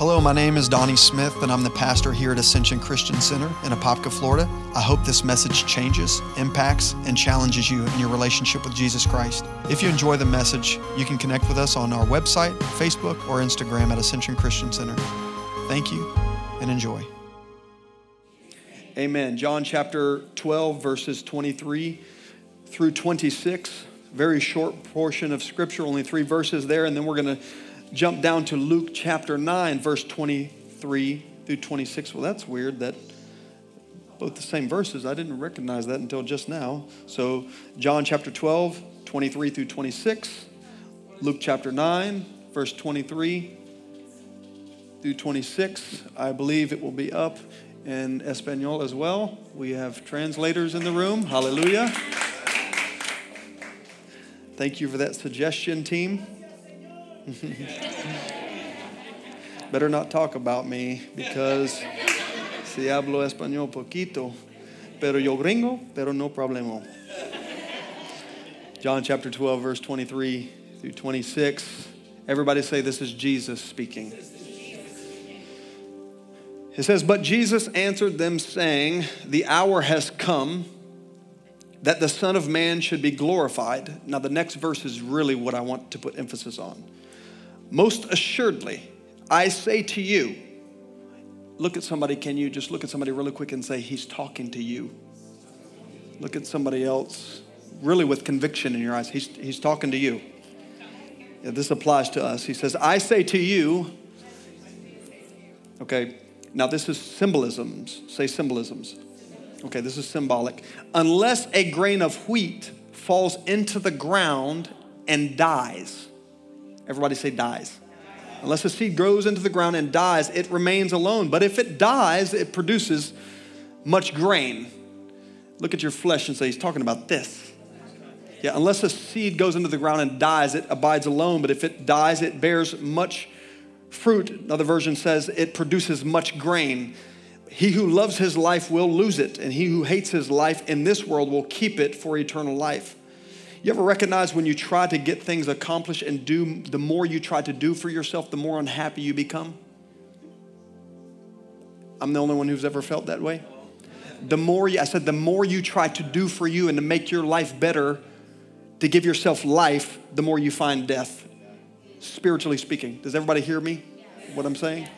Hello, my name is Donnie Smith, and I'm the pastor here at Ascension Christian Center in Apopka, Florida. I hope this message changes, impacts, and challenges you in your relationship with Jesus Christ. If you enjoy the message, you can connect with us on our website, Facebook, or Instagram at Ascension Christian Center. Thank you and enjoy. Amen. John chapter 12, verses 23 through 26. Very short portion of scripture, only three verses there, and then we're going to jump down to Luke chapter 9, verse 23 through 26. Well, that's weird that both the same verses. I didn't recognize that until just now. So, John chapter 12, 23 through 26. Luke chapter 9, verse 23 through 26. I believe it will be up in Espanol as well. We have translators in the room. Hallelujah. Thank you for that suggestion, team. Better not talk about me because si hablo español poquito, pero yo gringo, pero no problema. John chapter 12, verse 23 through 26. Everybody say this is Jesus speaking. It says, But Jesus answered them, saying, The hour has come that the Son of Man should be glorified. Now, the next verse is really what I want to put emphasis on. Most assuredly, I say to you, look at somebody, can you just look at somebody really quick and say, He's talking to you? Look at somebody else, really with conviction in your eyes. He's, he's talking to you. Yeah, this applies to us. He says, I say to you, okay, now this is symbolisms. Say symbolisms. Okay, this is symbolic. Unless a grain of wheat falls into the ground and dies Everybody say dies. Unless a seed grows into the ground and dies, it remains alone. But if it dies, it produces much grain. Look at your flesh and say, He's talking about this. Yeah, unless a seed goes into the ground and dies, it abides alone. But if it dies, it bears much fruit. Another version says it produces much grain. He who loves his life will lose it, and he who hates his life in this world will keep it for eternal life. You ever recognize when you try to get things accomplished and do, the more you try to do for yourself, the more unhappy you become? I'm the only one who's ever felt that way. The more you, I said, the more you try to do for you and to make your life better, to give yourself life, the more you find death, spiritually speaking. Does everybody hear me? What I'm saying?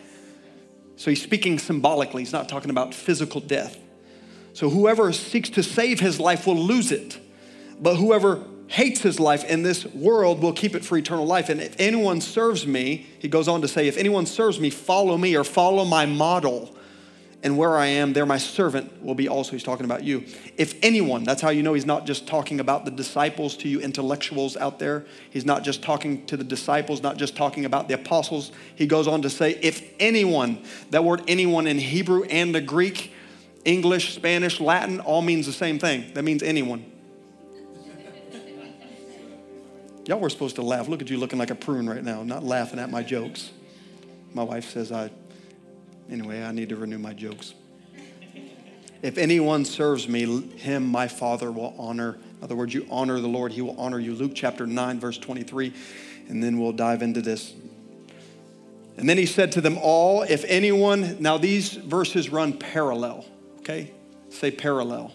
So he's speaking symbolically, he's not talking about physical death. So whoever seeks to save his life will lose it, but whoever hates his life in this world will keep it for eternal life. And if anyone serves me, he goes on to say, if anyone serves me, follow me or follow my model. And where I am, there my servant will be also. He's talking about you. If anyone, that's how you know he's not just talking about the disciples to you intellectuals out there. He's not just talking to the disciples, not just talking about the apostles. He goes on to say, if anyone, that word anyone in Hebrew and the Greek, English, Spanish, Latin, all means the same thing. That means anyone. Y'all were supposed to laugh. Look at you looking like a prune right now, not laughing at my jokes. My wife says I, anyway, I need to renew my jokes. If anyone serves me, him my Father will honor. In other words, you honor the Lord, he will honor you. Luke chapter 9, verse 23. And then we'll dive into this. And then he said to them all, if anyone, now these verses run parallel, okay? Say parallel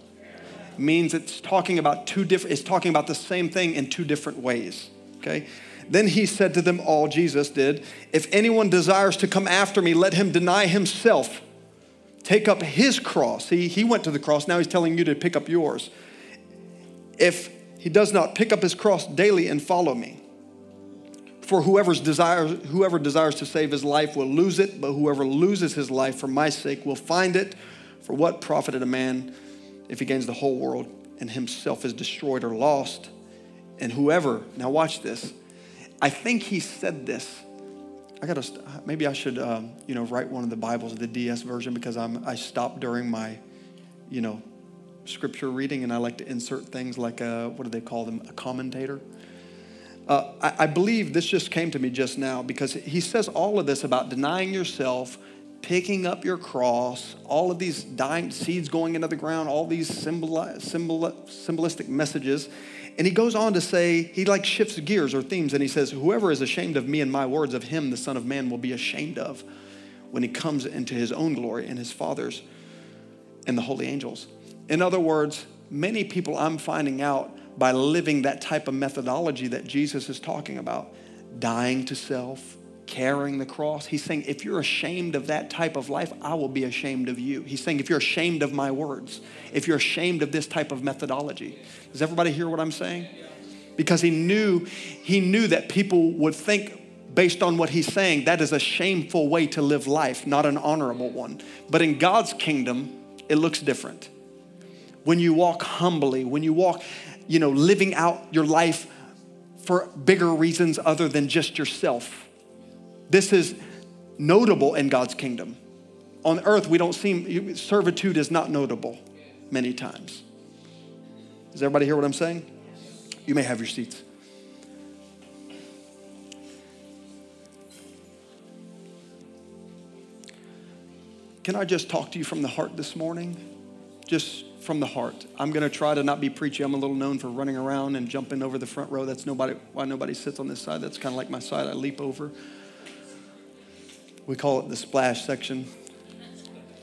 means it's talking about two different, it's talking about the same thing in two different ways. Okay? Then he said to them all, Jesus did, if anyone desires to come after me, let him deny himself, take up his cross. He, he went to the cross, now he's telling you to pick up yours. If he does not pick up his cross daily and follow me, for whoever's desires, whoever desires to save his life will lose it, but whoever loses his life for my sake will find it. For what profited a man if he gains the whole world and himself is destroyed or lost. And whoever, now watch this. I think he said this. I gotta, maybe I should, um, you know, write one of the Bibles, the DS version, because I'm, I stopped during my, you know, scripture reading and I like to insert things like a, what do they call them, a commentator. Uh, I, I believe this just came to me just now because he says all of this about denying yourself, picking up your cross, all of these dying seeds going into the ground, all these symbol, symbol, symbolistic messages. And he goes on to say, he like shifts gears or themes, and he says, Whoever is ashamed of me and my words, of him the Son of Man will be ashamed of. when he comes into his own glory and his Father's and the holy angels. In other words, many people I'm finding out by living that type of methodology that Jesus is talking about, dying to self, carrying the cross. He's saying, if you're ashamed of that type of life, I will be ashamed of you. He's saying, if you're ashamed of my words, if you're ashamed of this type of methodology. Does everybody hear what I'm saying? Because he knew, he knew that people would think based on what he's saying, that is a shameful way to live life, not an honorable one. But in God's kingdom, it looks different. When you walk humbly, when you walk, you know, living out your life for bigger reasons other than just yourself this is notable in God's kingdom. On earth, we don't seem, servitude is not notable many times. Does everybody hear what I'm saying? You may have your seats. Can I just talk to you from the heart this morning? Just from the heart. I'm going to try to not be preachy. I'm a little known for running around and jumping over the front row. That's nobody why nobody sits on this side. That's kind of like my side. I leap over. We call it the splash section.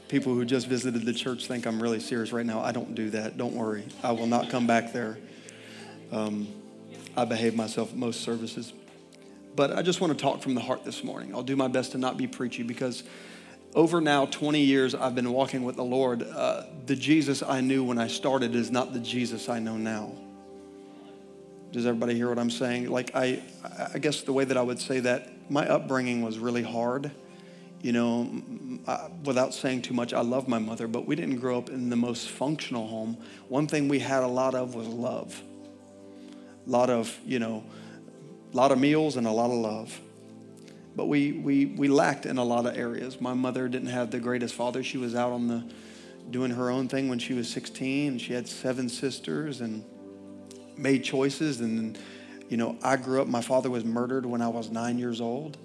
People who just visited the church think I'm really serious right now. I don't do that. Don't worry. I will not come back there. Um, I behave myself at most services. But I just want to talk from the heart this morning. I'll do my best to not be preachy because over now 20 years I've been walking with the Lord. Uh, the Jesus I knew when I started is not the Jesus I know now. Does everybody hear what I'm saying? Like, I, I guess the way that I would say that, my upbringing was really hard you know, without saying too much, I love my mother, but we didn't grow up in the most functional home. One thing we had a lot of was love. A lot of, you know, a lot of meals and a lot of love. But we, we, we lacked in a lot of areas. My mother didn't have the greatest father. She was out on the, doing her own thing when she was 16. She had seven sisters and made choices. And, you know, I grew up, my father was murdered when I was nine years old.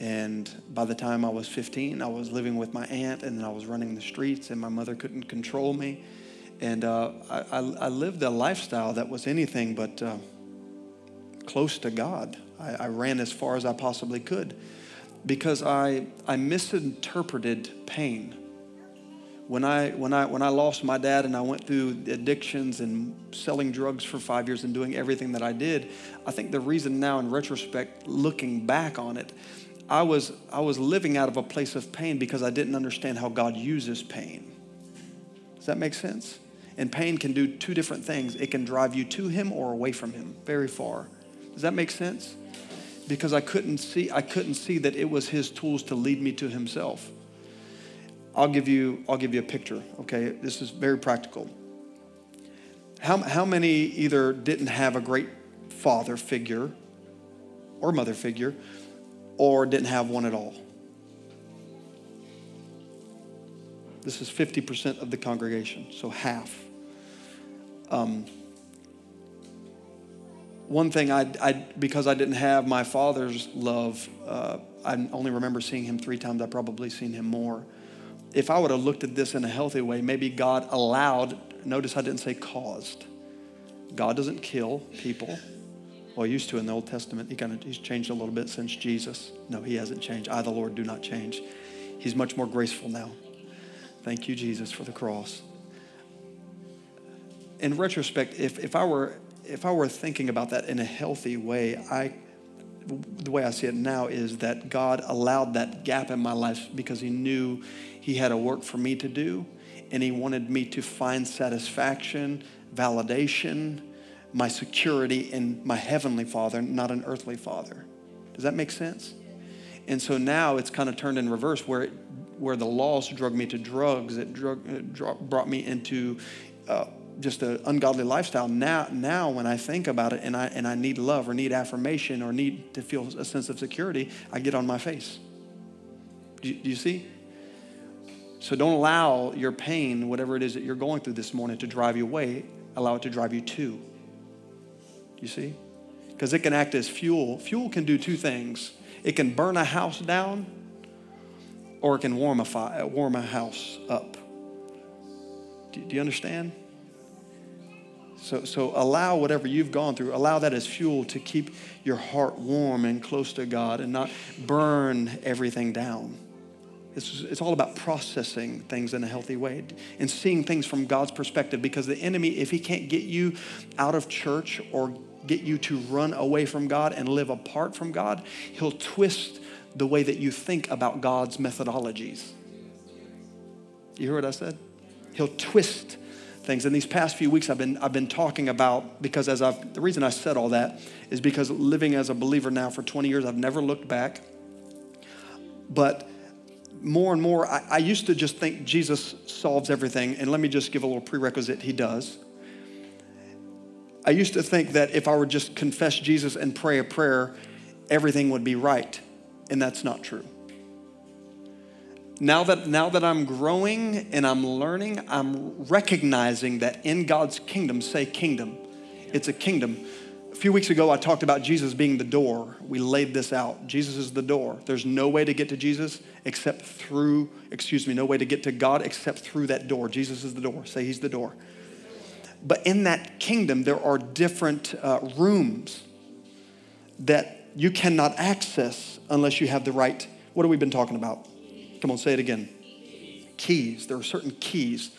And by the time I was 15, I was living with my aunt, and then I was running the streets, and my mother couldn't control me. And uh, I, I, lived a lifestyle that was anything but uh, close to God. I, I ran as far as I possibly could because I, I misinterpreted pain. When I, when, I, when I lost my dad and I went through addictions and selling drugs for five years and doing everything that I did, I think the reason now, in retrospect, looking back on it, I was, I was living out of a place of pain because I didn't understand how God uses pain. Does that make sense? And pain can do two different things it can drive you to Him or away from Him, very far. Does that make sense? Because I couldn't see, I couldn't see that it was His tools to lead me to Himself. I'll give you, I'll give you a picture, okay? This is very practical. How, how many either didn't have a great father figure or mother figure, or didn't have one at all. This is 50% of the congregation, so half. Um, one thing I, I, because I didn't have my father's love, uh, I only remember seeing him three times. I probably seen him more. If I would have looked at this in a healthy way, maybe God allowed. Notice I didn't say caused. God doesn't kill people. Well, used to in the Old Testament. He kind of he's changed a little bit since Jesus. No, he hasn't changed. I, the Lord, do not change. He's much more graceful now. Thank you, Jesus, for the cross. In retrospect, if, if I were if I were thinking about that in a healthy way, I the way I see it now is that God allowed that gap in my life because He knew He had a work for me to do, and He wanted me to find satisfaction, validation, my security in my heavenly father, not an earthly father. Does that make sense? And so now it's kind of turned in reverse where, it, where the laws drug me to drugs, it, drug, it brought me into uh, just an ungodly lifestyle. Now, now when I think about it and I, and I need love or need affirmation or need to feel a sense of security, I get on my face. Do you, do you see? So don't allow your pain, whatever it is that you're going through this morning, to drive you away. Allow it to drive you to you see? Because it can act as fuel. Fuel can do two things it can burn a house down, or it can warm a, fire, warm a house up. Do, do you understand? So, so allow whatever you've gone through, allow that as fuel to keep your heart warm and close to God and not burn everything down. It's, it's all about processing things in a healthy way and seeing things from God's perspective because the enemy, if he can't get you out of church or get you to run away from God and live apart from God, he'll twist the way that you think about God's methodologies. You hear what I said? He'll twist things. In these past few weeks, I've been, I've been talking about, because as I've, the reason I said all that is because living as a believer now for 20 years, I've never looked back. But more and more, I, I used to just think Jesus solves everything. And let me just give a little prerequisite He does. I used to think that if I would just confess Jesus and pray a prayer, everything would be right. And that's not true. Now that, now that I'm growing and I'm learning, I'm recognizing that in God's kingdom, say kingdom, it's a kingdom. A few weeks ago, I talked about Jesus being the door. We laid this out. Jesus is the door. There's no way to get to Jesus except through, excuse me, no way to get to God except through that door. Jesus is the door. Say, He's the door. But in that kingdom, there are different uh, rooms that you cannot access unless you have the right. What have we been talking about? Come on, say it again. Keys. There are certain keys.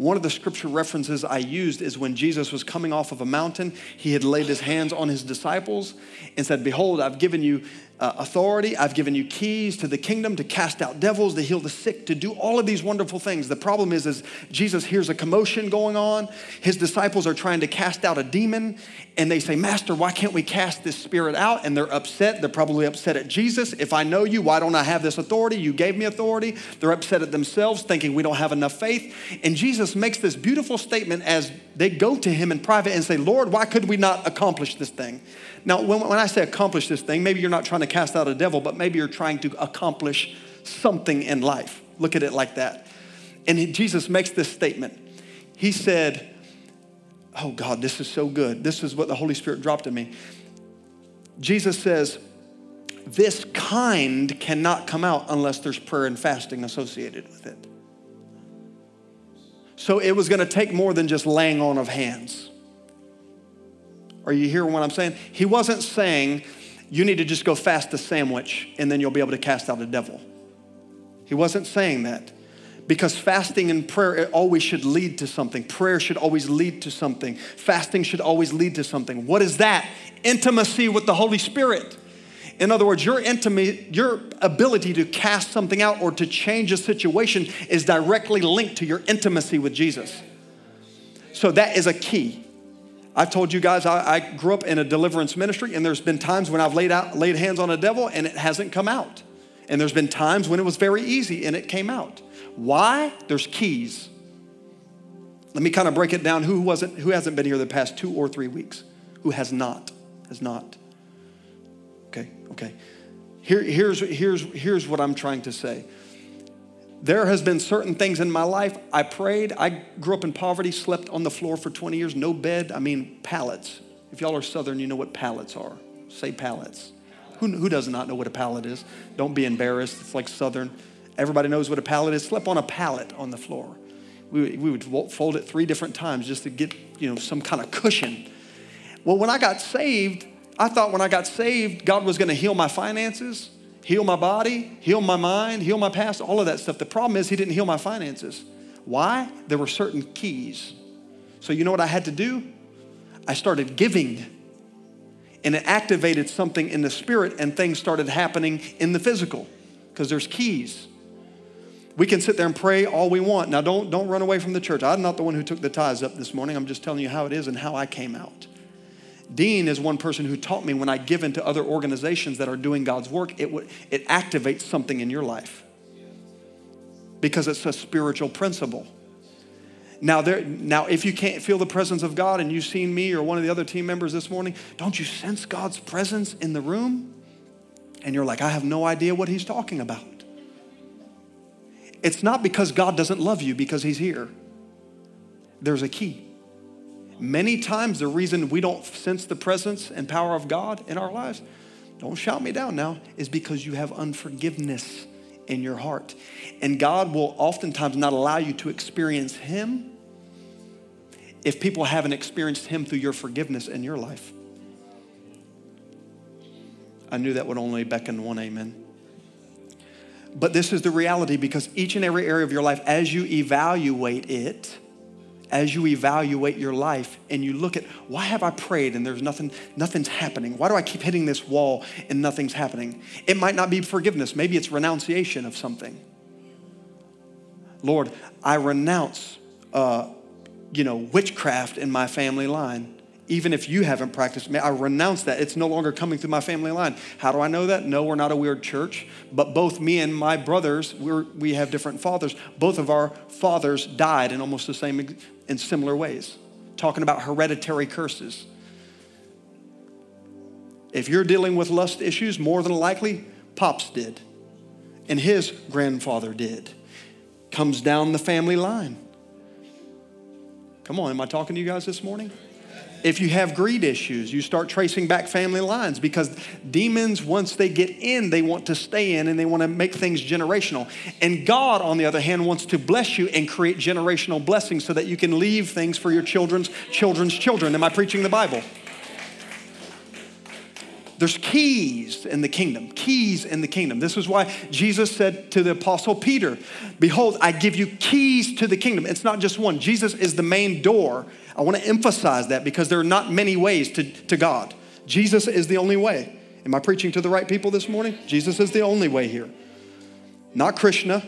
One of the scripture references I used is when Jesus was coming off of a mountain, he had laid his hands on his disciples and said, Behold, I've given you uh, authority. I've given you keys to the kingdom to cast out devils, to heal the sick, to do all of these wonderful things. The problem is, is Jesus hears a commotion going on. His disciples are trying to cast out a demon, and they say, Master, why can't we cast this spirit out? And they're upset. They're probably upset at Jesus. If I know you, why don't I have this authority? You gave me authority. They're upset at themselves, thinking we don't have enough faith. And Jesus makes this beautiful statement as they go to him in private and say, Lord, why could we not accomplish this thing? Now, when, when I say accomplish this thing, maybe you're not trying to cast out a devil, but maybe you're trying to accomplish something in life. Look at it like that. And Jesus makes this statement. He said, Oh God, this is so good. This is what the Holy Spirit dropped in me. Jesus says, This kind cannot come out unless there's prayer and fasting associated with it. So it was going to take more than just laying on of hands. Are you hearing what I'm saying? He wasn't saying you need to just go fast a sandwich and then you'll be able to cast out a devil. He wasn't saying that. Because fasting and prayer it always should lead to something. Prayer should always lead to something. Fasting should always lead to something. What is that? Intimacy with the Holy Spirit. In other words, your intimate, your ability to cast something out or to change a situation is directly linked to your intimacy with Jesus. So that is a key. I've told you guys I, I, grew up in a deliverance ministry, and there's been times when I've laid out laid hands on a devil and it hasn't come out. And there's been times when it was very easy and it came out. Why? There's keys. Let me kind of break it down. Who wasn't who hasn't been here the past two or three weeks? Who has not? Has not. Okay, okay. Here, here's, here's, here's what I'm trying to say there has been certain things in my life. I prayed. I grew up in poverty slept on the floor for 20 years no bed. I mean pallets. If y'all are southern you know what pallets are. Say pallets. Who, who does not know what a pallet is? Don't be embarrassed. It's like southern. Everybody knows what a pallet is. Slept on a pallet on the floor. We, we would fold it three different times just to get you know some kind of cushion. Well when i got saved i thought when i got saved god was going to heal my finances heal my body, heal my mind, heal my past, all of that stuff. The problem is, he didn't heal my finances. Why? There were certain keys. So, you know what I had to do? I started giving. And it activated something in the spirit, and things started happening in the physical because there's keys. We can sit there and pray all we want. Now, don't, don't run away from the church. I'm not the one who took the tithes up this morning. I'm just telling you how it is and how I came out. Dean is one person who taught me when I give into other organizations that are doing God's work, it, it activates something in your life because it's a spiritual principle. Now, there, now, if you can't feel the presence of God and you've seen me or one of the other team members this morning, don't you sense God's presence in the room? And you're like, I have no idea what he's talking about. It's not because God doesn't love you because he's here. There's a key. Many times, the reason we don't sense the presence and power of God in our lives, don't shout me down now, is because you have unforgiveness in your heart. And God will oftentimes not allow you to experience Him if people haven't experienced Him through your forgiveness in your life. I knew that would only beckon one amen. But this is the reality because each and every area of your life, as you evaluate it, as you evaluate your life and you look at why have I prayed and there's nothing, nothing's happening? Why do I keep hitting this wall and nothing's happening? It might not be forgiveness, maybe it's renunciation of something. Lord, I renounce, uh, you know, witchcraft in my family line. Even if you haven't practiced, may I renounce that. It's no longer coming through my family line. How do I know that? No, we're not a weird church, but both me and my brothers, we're, we have different fathers. Both of our fathers died in almost the same, in similar ways. Talking about hereditary curses. If you're dealing with lust issues, more than likely, Pops did, and his grandfather did comes down the family line. Come on, am I talking to you guys this morning? If you have greed issues, you start tracing back family lines because demons, once they get in, they want to stay in and they want to make things generational. And God, on the other hand, wants to bless you and create generational blessings so that you can leave things for your children's children's children. Am I preaching the Bible? There's keys in the kingdom, keys in the kingdom. This is why Jesus said to the apostle Peter, Behold, I give you keys to the kingdom. It's not just one. Jesus is the main door. I want to emphasize that because there are not many ways to, to God. Jesus is the only way. Am I preaching to the right people this morning? Jesus is the only way here. Not Krishna,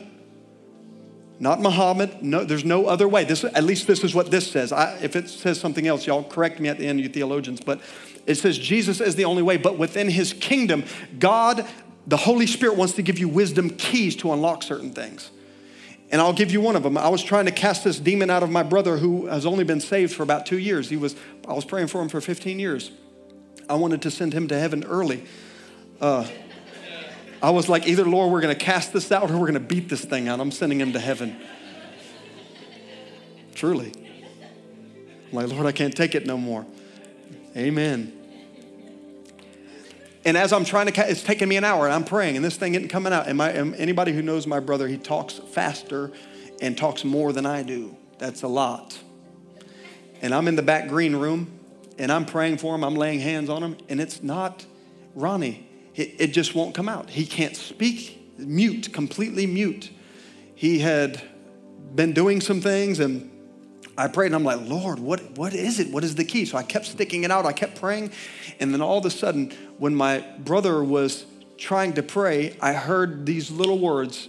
not Muhammad. No, there's no other way. This, at least this is what this says. I, if it says something else, y'all correct me at the end, you theologians. But it says Jesus is the only way. But within his kingdom, God, the Holy Spirit wants to give you wisdom keys to unlock certain things. And I'll give you one of them. I was trying to cast this demon out of my brother who has only been saved for about two years. He was, I was praying for him for 15 years. I wanted to send him to heaven early. Uh, I was like, either, Lord, we're going to cast this out or we're going to beat this thing out. I'm sending him to heaven. Truly. I'm like, Lord, I can't take it no more. Amen. And as I'm trying to, it's taking me an hour and I'm praying and this thing isn't coming out. My, and anybody who knows my brother, he talks faster and talks more than I do. That's a lot. And I'm in the back green room and I'm praying for him. I'm laying hands on him. And it's not Ronnie it, it just won't come out. He can't speak, mute, completely mute. He had been doing some things and I prayed and I'm like, Lord, what, what is it? What is the key? So I kept sticking it out. I kept praying. And then all of a sudden, when my brother was trying to pray, I heard these little words,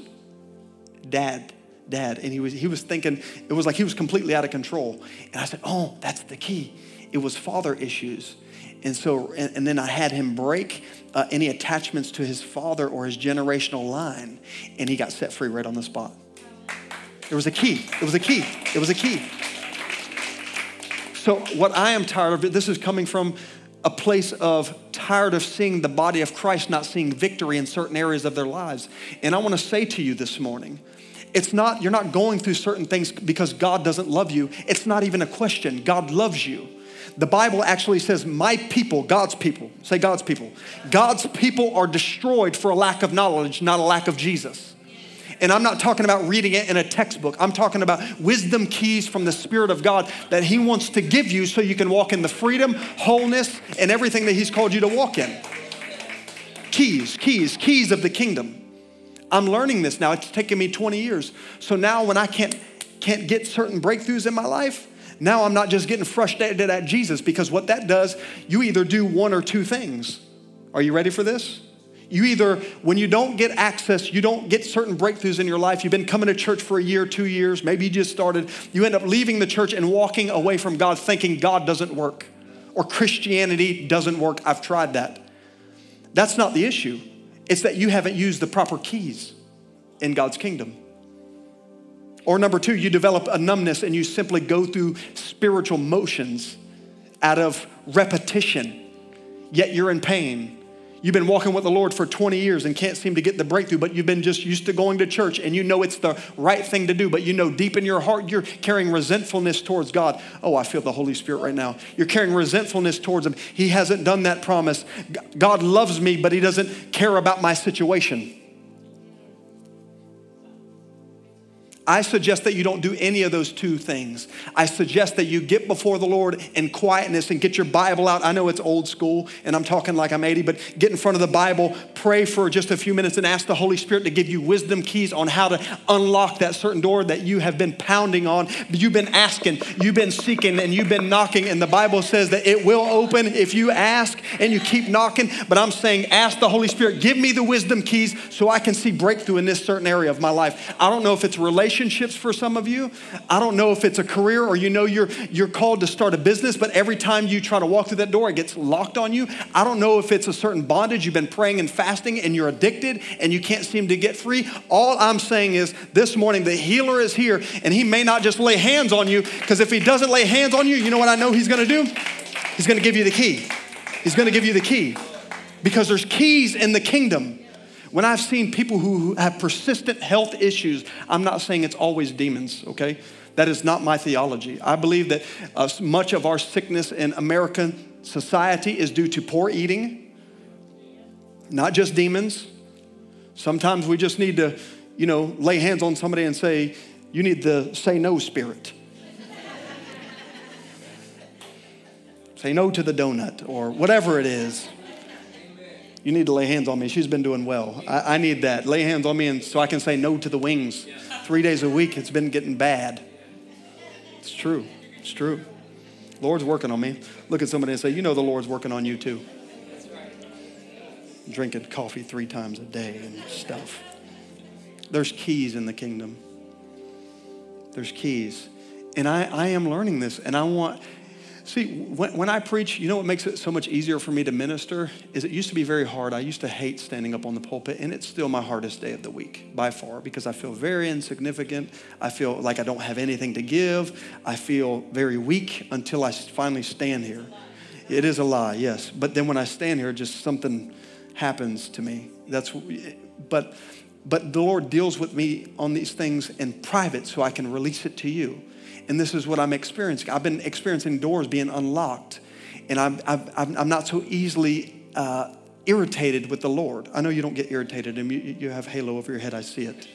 Dad, Dad. And he was, he was thinking, it was like he was completely out of control. And I said, Oh, that's the key. It was father issues. And so, and, and then I had him break uh, any attachments to his father or his generational line, and he got set free right on the spot. It was a key. It was a key. It was a key. So, what I am tired of, this is coming from a place of tired of seeing the body of Christ not seeing victory in certain areas of their lives. And I want to say to you this morning, it's not, you're not going through certain things because God doesn't love you. It's not even a question. God loves you. The Bible actually says, My people, God's people, say God's people. God's people are destroyed for a lack of knowledge, not a lack of Jesus. And I'm not talking about reading it in a textbook. I'm talking about wisdom keys from the Spirit of God that He wants to give you so you can walk in the freedom, wholeness, and everything that He's called you to walk in. Keys, keys, keys of the kingdom. I'm learning this now. It's taken me 20 years. So now when I can't, can't get certain breakthroughs in my life, now I'm not just getting frustrated at Jesus because what that does, you either do one or two things. Are you ready for this? You either, when you don't get access, you don't get certain breakthroughs in your life, you've been coming to church for a year, two years, maybe you just started, you end up leaving the church and walking away from God thinking God doesn't work or Christianity doesn't work. I've tried that. That's not the issue. It's that you haven't used the proper keys in God's kingdom. Or number two, you develop a numbness and you simply go through spiritual motions out of repetition, yet you're in pain. You've been walking with the Lord for 20 years and can't seem to get the breakthrough, but you've been just used to going to church and you know it's the right thing to do, but you know deep in your heart you're carrying resentfulness towards God. Oh, I feel the Holy Spirit right now. You're carrying resentfulness towards Him. He hasn't done that promise. God loves me, but He doesn't care about my situation. I suggest that you don't do any of those two things. I suggest that you get before the Lord in quietness and get your Bible out. I know it's old school and I'm talking like I'm 80, but get in front of the Bible, pray for just a few minutes, and ask the Holy Spirit to give you wisdom keys on how to unlock that certain door that you have been pounding on. You've been asking, you've been seeking, and you've been knocking. And the Bible says that it will open if you ask and you keep knocking. But I'm saying, ask the Holy Spirit, give me the wisdom keys so I can see breakthrough in this certain area of my life. I don't know if it's relational relationships for some of you. I don't know if it's a career or you know you're, you're called to start a business, but every time you try to walk through that door, it gets locked on you. I don't know if it's a certain bondage you've been praying and fasting and you're addicted and you can't seem to get free. All I'm saying is this morning, the healer is here and he may not just lay hands on you because if he doesn't lay hands on you, you know what I know he's going to do? He's going to give you the key. He's going to give you the key because there's keys in the kingdom. When I've seen people who have persistent health issues, I'm not saying it's always demons, okay? That is not my theology. I believe that uh, much of our sickness in American society is due to poor eating, not just demons. Sometimes we just need to, you know, lay hands on somebody and say, you need the say no spirit. say no to the donut or whatever it is you need to lay hands on me. She's been doing well. I, I need that. Lay hands on me and so I can say no to the wings. Three days a week, it's been getting bad. It's true. It's true. Lord's working on me. Look at somebody and say, You know, the Lord's working on you too. Drinking coffee three times a day and stuff. There's keys in the kingdom. There's keys. And I, I am learning this, and I want See, when, when I preach, you know what makes it so much easier for me to minister? Is it used to be very hard. I used to hate standing up on the pulpit, and it's still my hardest day of the week by far because I feel very insignificant. I feel like I don't have anything to give. I feel very weak until I finally stand here. It is a lie, yes. But then when I stand here, just something happens to me. That's, but, but the Lord deals with me on these things in private so I can release it to you. And this is what I'm experiencing. I've been experiencing doors being unlocked, and I'm, I'm, I'm not so easily uh, irritated with the Lord. I know you don't get irritated, and you, you have halo over your head. I see it.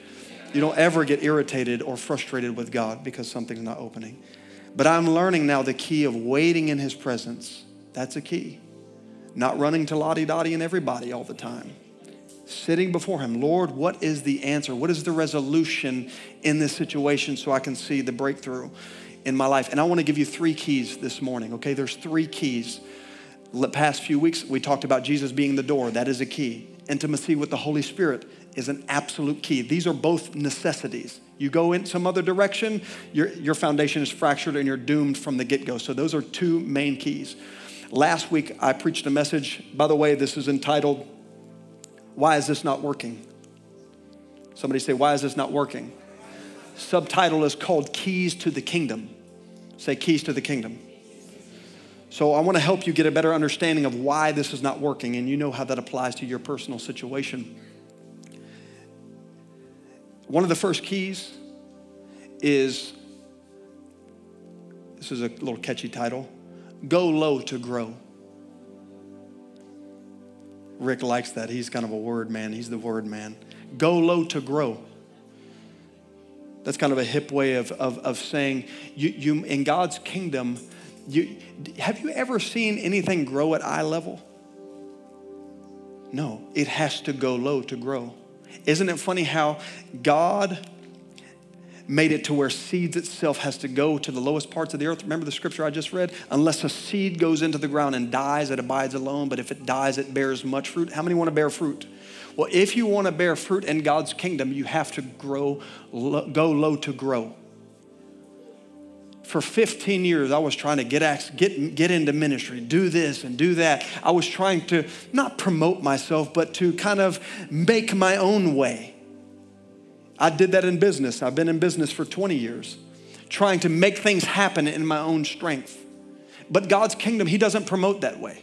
You don't ever get irritated or frustrated with God because something's not opening. But I'm learning now the key of waiting in His presence. That's a key. Not running to Lottie Dottie and everybody all the time sitting before Him. Lord, what is the answer? What is the resolution in this situation so I can see the breakthrough in my life? And I want to give you three keys this morning, okay? There's three keys. The past few weeks, we talked about Jesus being the door. That is a key. Intimacy with the Holy Spirit is an absolute key. These are both necessities. You go in some other direction, your, your foundation is fractured and you're doomed from the get go. So, those are two main keys. Last week, I preached a message. By the way, this is entitled why is this not working? Somebody say, Why is this not working? Subtitle is called Keys to the Kingdom. Say, Keys to the Kingdom. So I want to help you get a better understanding of why this is not working, and you know how that applies to your personal situation. One of the first keys is this is a little catchy title Go Low to Grow. Rick likes that. He's kind of a word man. He's the word man. Go low to grow. That's kind of a hip way of, of, of saying you, you in God's kingdom, you, have you ever seen anything grow at eye level? No, it has to go low to grow. Isn't it funny how God made it to where seeds itself has to go to the lowest parts of the earth. Remember the scripture I just read? Unless a seed goes into the ground and dies, it abides alone, but if it dies, it bears much fruit. How many want to bear fruit? Well, if you want to bear fruit in God's kingdom, you have to grow, go low to grow. For 15 years, I was trying to get, get, get into ministry, do this and do that. I was trying to not promote myself, but to kind of make my own way. I did that in business. I've been in business for 20 years, trying to make things happen in my own strength. But God's kingdom, He doesn't promote that way.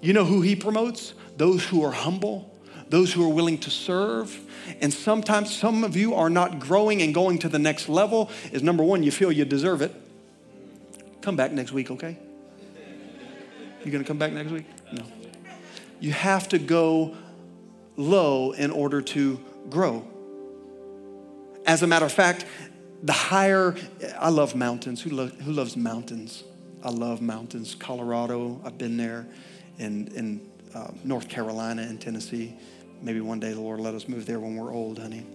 You know who He promotes? Those who are humble, those who are willing to serve. And sometimes some of you are not growing and going to the next level, is number one, you feel you deserve it. Come back next week, okay? You gonna come back next week? No. You have to go low in order to grow. As a matter of fact, the higher, I love mountains. Who, lo- who loves mountains? I love mountains. Colorado, I've been there, in, in uh, North Carolina and Tennessee. Maybe one day the Lord let us move there when we're old, honey.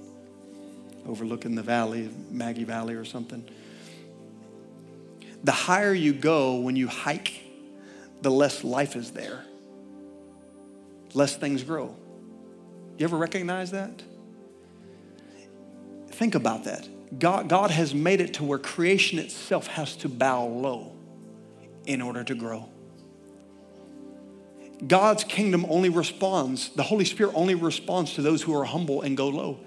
Overlooking the valley, Maggie Valley or something. The higher you go when you hike, the less life is there, less things grow. You ever recognize that? Think about that. God, God has made it to where creation itself has to bow low in order to grow. God's kingdom only responds, the Holy Spirit only responds to those who are humble and go low.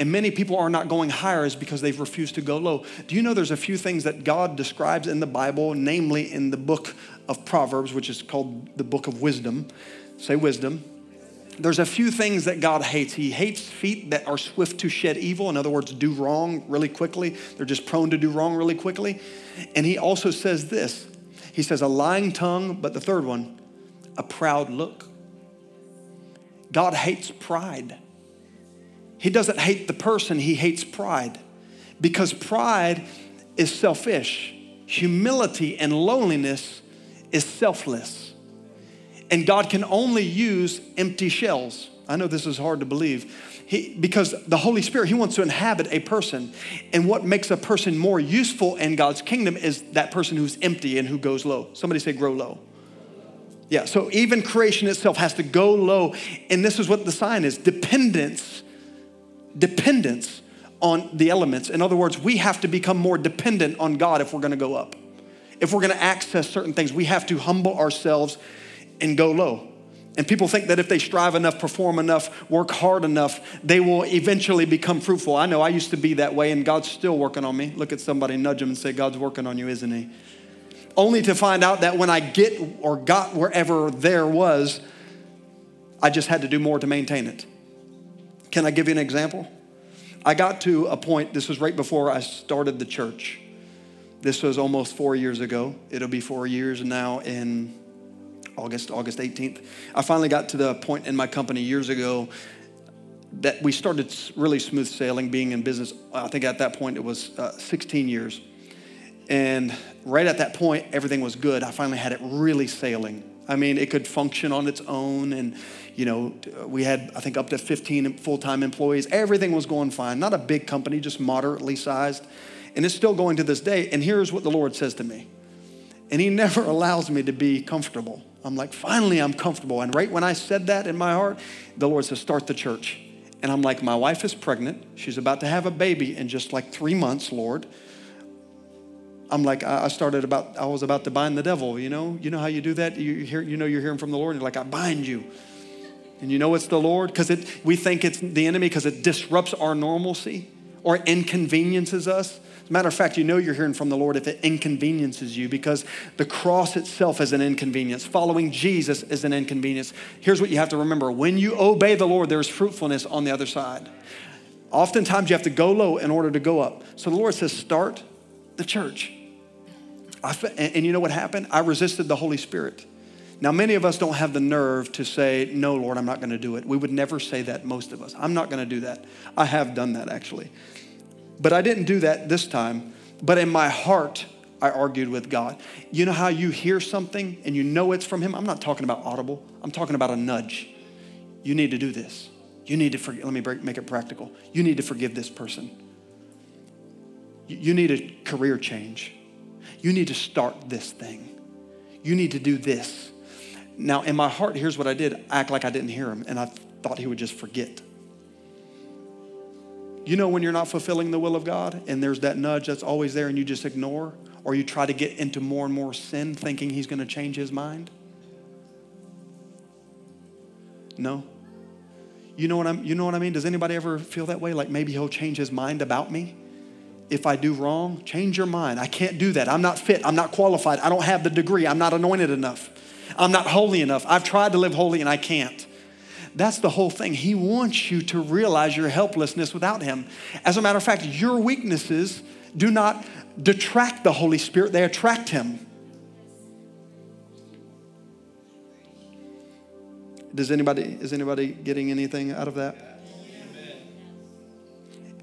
And many people are not going higher is because they've refused to go low. Do you know there's a few things that God describes in the Bible, namely in the book of Proverbs, which is called the book of wisdom? Say wisdom. There's a few things that God hates. He hates feet that are swift to shed evil. In other words, do wrong really quickly. They're just prone to do wrong really quickly. And he also says this He says, a lying tongue, but the third one, a proud look. God hates pride. He doesn't hate the person, he hates pride. Because pride is selfish, humility and loneliness is selfless. And God can only use empty shells. I know this is hard to believe. He, because the Holy Spirit, He wants to inhabit a person. And what makes a person more useful in God's kingdom is that person who's empty and who goes low. Somebody say, grow low. Yeah, so even creation itself has to go low. And this is what the sign is dependence, dependence on the elements. In other words, we have to become more dependent on God if we're gonna go up. If we're gonna access certain things, we have to humble ourselves and go low. And people think that if they strive enough, perform enough, work hard enough, they will eventually become fruitful. I know I used to be that way, and God's still working on me. Look at somebody, nudge them, and say, God's working on you, isn't He? only to find out that when I get or got wherever there was, I just had to do more to maintain it. Can I give you an example? I got to a point, this was right before I started the church. This was almost four years ago. It'll be four years now in August, August 18th. I finally got to the point in my company years ago that we started really smooth sailing, being in business. I think at that point it was uh, 16 years. And right at that point, everything was good. I finally had it really sailing. I mean, it could function on its own. And, you know, we had, I think, up to 15 full time employees. Everything was going fine. Not a big company, just moderately sized. And it's still going to this day. And here's what the Lord says to me. And He never allows me to be comfortable. I'm like, finally, I'm comfortable. And right when I said that in my heart, the Lord says, start the church. And I'm like, my wife is pregnant. She's about to have a baby in just like three months, Lord. I'm like, I started about, I was about to bind the devil, you know? You know how you do that? You, hear, you know you're hearing from the Lord, and you're like, I bind you. And you know it's the Lord? Because it we think it's the enemy because it disrupts our normalcy or inconveniences us. As a matter of fact, you know you're hearing from the Lord if it inconveniences you because the cross itself is an inconvenience. Following Jesus is an inconvenience. Here's what you have to remember when you obey the Lord, there's fruitfulness on the other side. Oftentimes, you have to go low in order to go up. So the Lord says, start the church. And you know what happened? I resisted the Holy Spirit. Now, many of us don't have the nerve to say, No, Lord, I'm not going to do it. We would never say that, most of us. I'm not going to do that. I have done that actually. But I didn't do that this time. But in my heart, I argued with God. You know how you hear something and you know it's from Him? I'm not talking about audible, I'm talking about a nudge. You need to do this. You need to forgive. Let me break, make it practical. You need to forgive this person. You need a career change. You need to start this thing. You need to do this. Now, in my heart, here's what I did act like I didn't hear him, and I thought he would just forget. You know, when you're not fulfilling the will of God and there's that nudge that's always there and you just ignore, or you try to get into more and more sin thinking he's going to change his mind? No. You know what I'm you know what I mean? Does anybody ever feel that way like maybe he'll change his mind about me? if I do wrong, change your mind. I can't do that. I'm not fit. I'm not qualified. I don't have the degree. I'm not anointed enough. I'm not holy enough. I've tried to live holy and I can't. That's the whole thing. He wants you to realize your helplessness without Him. As a matter of fact, your weaknesses do not detract the Holy Spirit, they attract Him. Does anybody, is anybody getting anything out of that?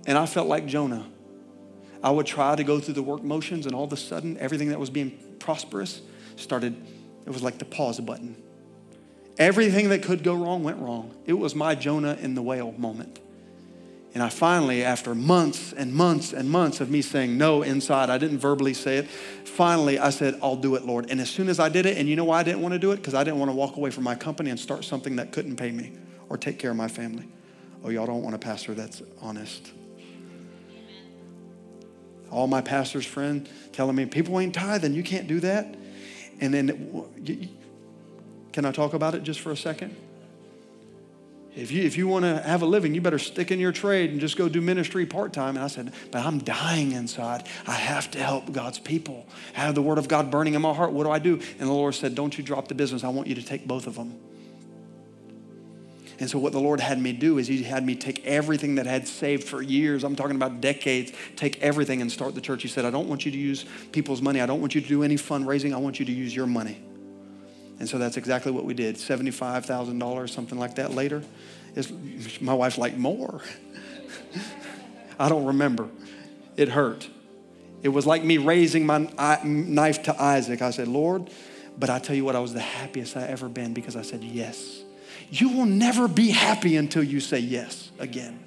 And I felt like Jonah. I would try to go through the work motions, and all of a sudden, everything that was being prosperous started, it was like the pause button. Everything that could go wrong went wrong. It was my Jonah in the whale moment. And I finally, after months and months and months of me saying no inside, I didn't verbally say it. Finally, I said, I'll do it, Lord. And as soon as I did it, and you know why I didn't want to do it? Because I didn't want to walk away from my company and start something that couldn't pay me or take care of my family. Oh, y'all don't want a pastor that's honest. All my pastor's friend telling me, people ain't tithing, you can't do that. And then, can I talk about it just for a second? If you, if you want to have a living, you better stick in your trade and just go do ministry part time. And I said, But I'm dying inside. I have to help God's people. I have the word of God burning in my heart. What do I do? And the Lord said, Don't you drop the business. I want you to take both of them. And so, what the Lord had me do is He had me take everything that I had saved for years. I'm talking about decades. Take everything and start the church. He said, I don't want you to use people's money. I don't want you to do any fundraising. I want you to use your money. And so that's exactly what we did. $75,000, something like that later. Is my wife's like, more? I don't remember. It hurt. It was like me raising my knife to Isaac. I said, Lord, but I tell you what, I was the happiest I ever been because I said yes. You will never be happy until you say yes again.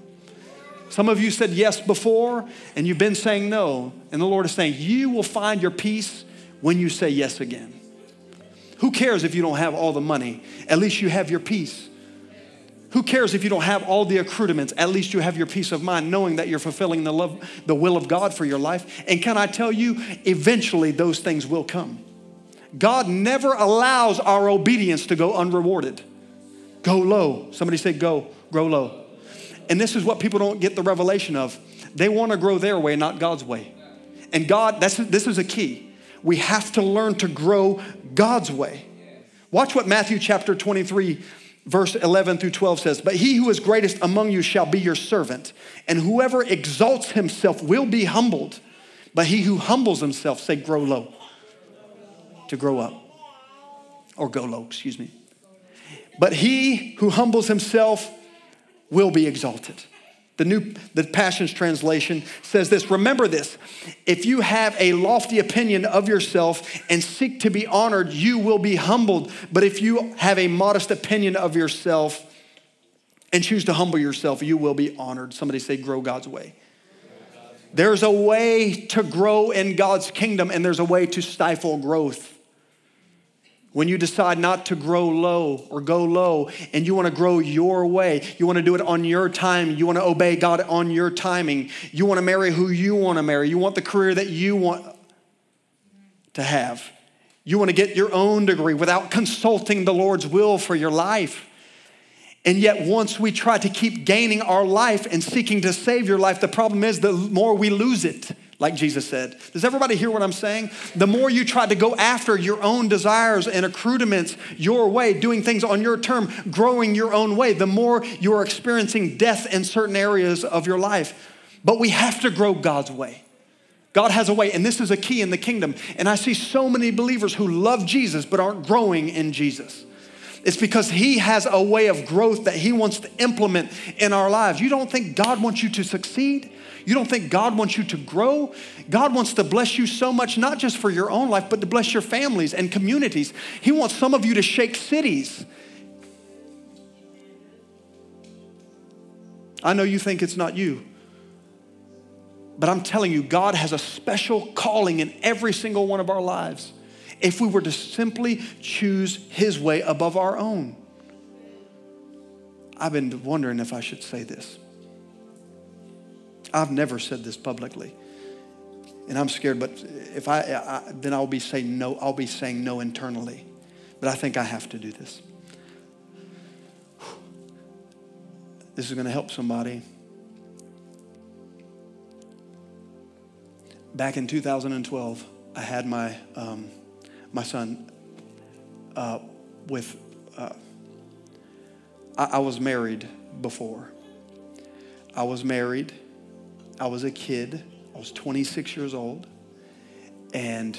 Some of you said yes before and you've been saying no. And the Lord is saying, You will find your peace when you say yes again. Who cares if you don't have all the money? At least you have your peace. Who cares if you don't have all the accoutrements? At least you have your peace of mind knowing that you're fulfilling the love, the will of God for your life. And can I tell you, eventually those things will come. God never allows our obedience to go unrewarded. Go low. Somebody say, go, grow low. And this is what people don't get the revelation of. They want to grow their way, not God's way. And God, that's, this is a key. We have to learn to grow God's way. Watch what Matthew chapter 23, verse 11 through 12 says. But he who is greatest among you shall be your servant, and whoever exalts himself will be humbled. But he who humbles himself, say, grow low, to grow up, or go low, excuse me. But he who humbles himself will be exalted. The new the Passions translation says this, remember this. If you have a lofty opinion of yourself and seek to be honored, you will be humbled. But if you have a modest opinion of yourself and choose to humble yourself, you will be honored. Somebody say grow God's way. There's a way to grow in God's kingdom and there's a way to stifle growth. When you decide not to grow low or go low and you want to grow your way, you want to do it on your time, you want to obey God on your timing, you want to marry who you want to marry, you want the career that you want to have. You want to get your own degree without consulting the Lord's will for your life. And yet, once we try to keep gaining our life and seeking to save your life, the problem is the more we lose it like Jesus said. Does everybody hear what I'm saying? The more you try to go after your own desires and accoutrements your way, doing things on your term, growing your own way, the more you are experiencing death in certain areas of your life. But we have to grow God's way. God has a way, and this is a key in the kingdom. And I see so many believers who love Jesus but aren't growing in Jesus. It's because He has a way of growth that He wants to implement in our lives. You don't think God wants you to succeed? You don't think God wants you to grow? God wants to bless you so much, not just for your own life, but to bless your families and communities. He wants some of you to shake cities. I know you think it's not you, but I'm telling you, God has a special calling in every single one of our lives if we were to simply choose His way above our own. I've been wondering if I should say this. I've never said this publicly. And I'm scared, but if I, I, then I'll be saying no, I'll be saying no internally. But I think I have to do this. This is going to help somebody. Back in 2012, I had my, um, my son uh, with, uh, I, I was married before. I was married I was a kid, I was 26 years old, and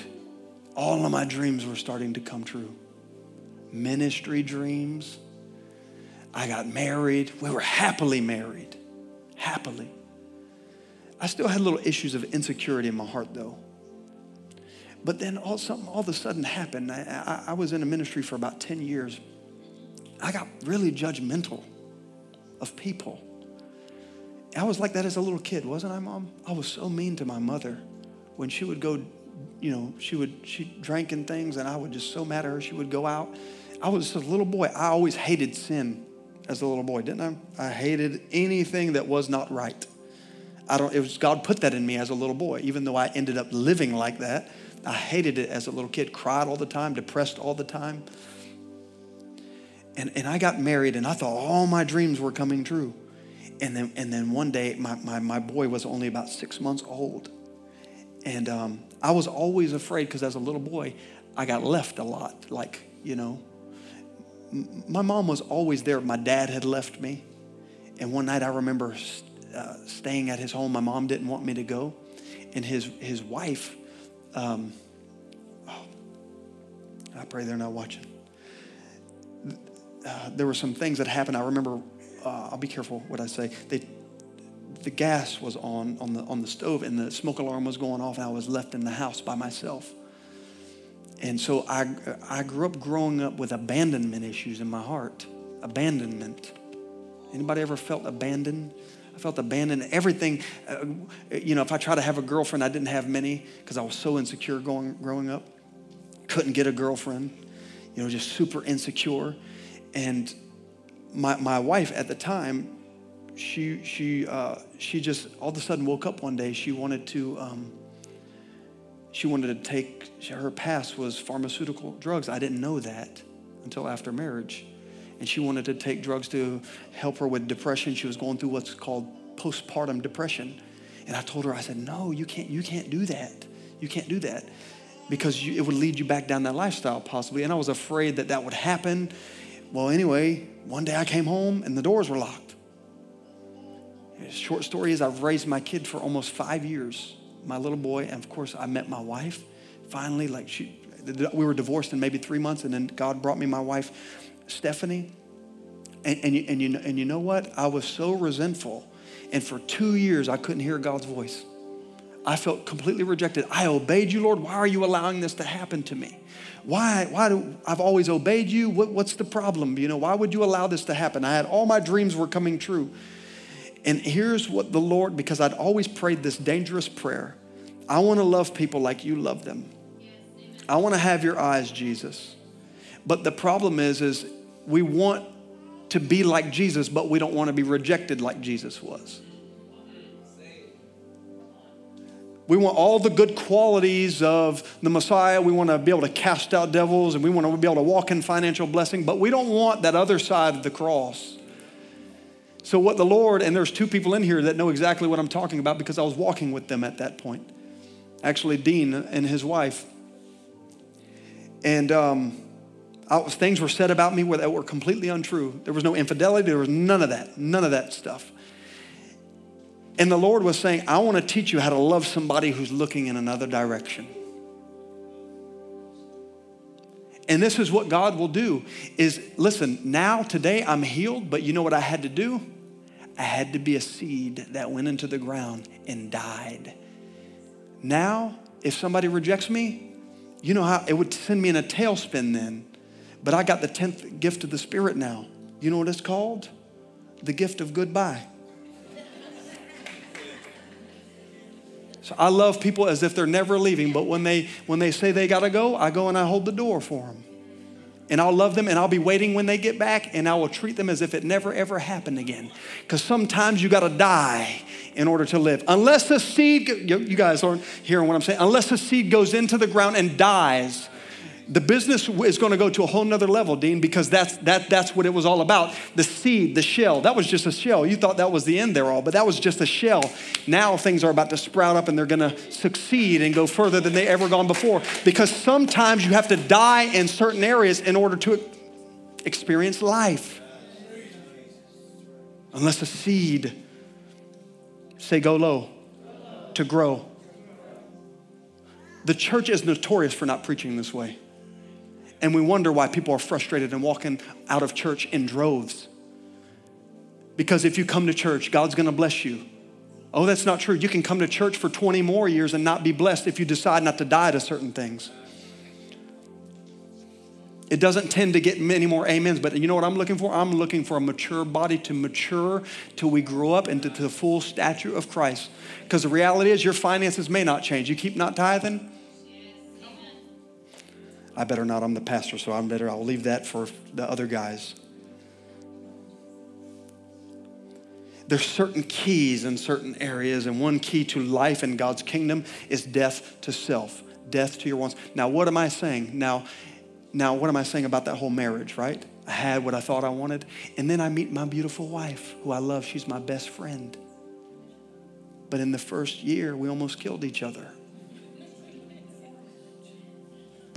all of my dreams were starting to come true. Ministry dreams. I got married. We were happily married. Happily. I still had little issues of insecurity in my heart, though. But then all, something all of a sudden happened. I, I, I was in a ministry for about 10 years. I got really judgmental of people. I was like that as a little kid, wasn't I, Mom? I was so mean to my mother when she would go, you know, she would, she drank in things and I would just so mad at her. She would go out. I was a little boy. I always hated sin as a little boy, didn't I? I hated anything that was not right. I don't, it was God put that in me as a little boy, even though I ended up living like that. I hated it as a little kid, cried all the time, depressed all the time. And, and I got married and I thought all my dreams were coming true. And then, and then one day, my, my, my boy was only about six months old. And um, I was always afraid because as a little boy, I got left a lot. Like, you know, M- my mom was always there. My dad had left me. And one night I remember uh, staying at his home. My mom didn't want me to go. And his, his wife, um, oh, I pray they're not watching. Uh, there were some things that happened. I remember, uh, I'll be careful what I say. They, the gas was on on the, on the stove and the smoke alarm was going off, and I was left in the house by myself. And so I, I grew up growing up with abandonment issues in my heart. Abandonment. Anybody ever felt abandoned? I felt abandoned. Everything, uh, you know, if I tried to have a girlfriend, I didn't have many because I was so insecure going, growing up. Couldn't get a girlfriend, you know, just super insecure. And my, my wife at the time, she, she, uh, she just all of a sudden woke up one day. She wanted to, um, she wanted to take, her past was pharmaceutical drugs. I didn't know that until after marriage and she wanted to take drugs to help her with depression. She was going through what's called postpartum depression. And I told her, I said, no, you can't, you can't do that. You can't do that because you, it would lead you back down that lifestyle possibly. And I was afraid that that would happen. Well, anyway, one day I came home and the doors were locked. Short story is I've raised my kid for almost five years, my little boy. And of course, I met my wife. Finally, like she, we were divorced in maybe three months, and then God brought me my wife Stephanie. And, and, you, and, you, and you know what? I was so resentful. And for two years, I couldn't hear God's voice. I felt completely rejected. I obeyed you, Lord. Why are you allowing this to happen to me? Why? Why do I've always obeyed you? What, what's the problem? You know, why would you allow this to happen? I had all my dreams were coming true. And here's what the Lord, because I'd always prayed this dangerous prayer. I want to love people like you love them. I want to have your eyes, Jesus. But the problem is, is we want to be like Jesus, but we don't want to be rejected like Jesus was. We want all the good qualities of the Messiah. We want to be able to cast out devils and we want to be able to walk in financial blessing, but we don't want that other side of the cross. So, what the Lord, and there's two people in here that know exactly what I'm talking about because I was walking with them at that point. Actually, Dean and his wife. And um, I, things were said about me that were completely untrue. There was no infidelity, there was none of that, none of that stuff. And the Lord was saying, I want to teach you how to love somebody who's looking in another direction. And this is what God will do is listen, now today I'm healed, but you know what I had to do? I had to be a seed that went into the ground and died. Now, if somebody rejects me, you know how it would send me in a tailspin then. But I got the 10th gift of the Spirit now. You know what it's called? The gift of goodbye. So I love people as if they're never leaving, but when they when they say they got to go, I go and I hold the door for them. And I'll love them and I'll be waiting when they get back and I will treat them as if it never ever happened again. Cuz sometimes you got to die in order to live. Unless the seed you guys aren't hearing what I'm saying. Unless the seed goes into the ground and dies, the business is going to go to a whole nother level, Dean, because that's, that, that's what it was all about. The seed, the shell, that was just a shell. You thought that was the end there all, but that was just a shell. Now things are about to sprout up and they're going to succeed and go further than they ever gone before. Because sometimes you have to die in certain areas in order to experience life. Unless a seed, say go low, to grow. The church is notorious for not preaching this way. And we wonder why people are frustrated and walking out of church in droves. Because if you come to church, God's gonna bless you. Oh, that's not true. You can come to church for 20 more years and not be blessed if you decide not to die to certain things. It doesn't tend to get many more amens, but you know what I'm looking for? I'm looking for a mature body to mature till we grow up into the full stature of Christ. Because the reality is, your finances may not change. You keep not tithing. I better not. I'm the pastor, so I'm better. I'll leave that for the other guys. There's certain keys in certain areas, and one key to life in God's kingdom is death to self, death to your wants. Now, what am I saying? Now, now, what am I saying about that whole marriage, right? I had what I thought I wanted, and then I meet my beautiful wife, who I love. She's my best friend. But in the first year, we almost killed each other.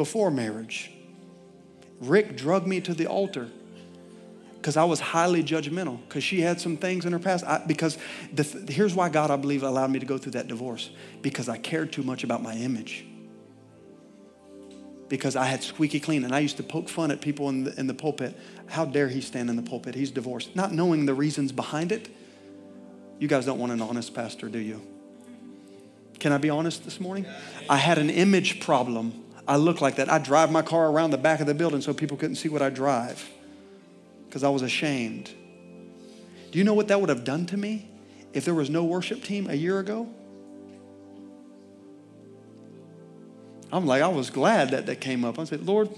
Before marriage, Rick drugged me to the altar because I was highly judgmental because she had some things in her past. I, because the, here's why God, I believe, allowed me to go through that divorce because I cared too much about my image because I had squeaky clean. And I used to poke fun at people in the, in the pulpit. How dare he stand in the pulpit? He's divorced. Not knowing the reasons behind it. You guys don't want an honest pastor, do you? Can I be honest this morning? I had an image problem. I look like that. I drive my car around the back of the building so people couldn't see what I drive because I was ashamed. Do you know what that would have done to me if there was no worship team a year ago? I'm like, I was glad that that came up. I said, Lord,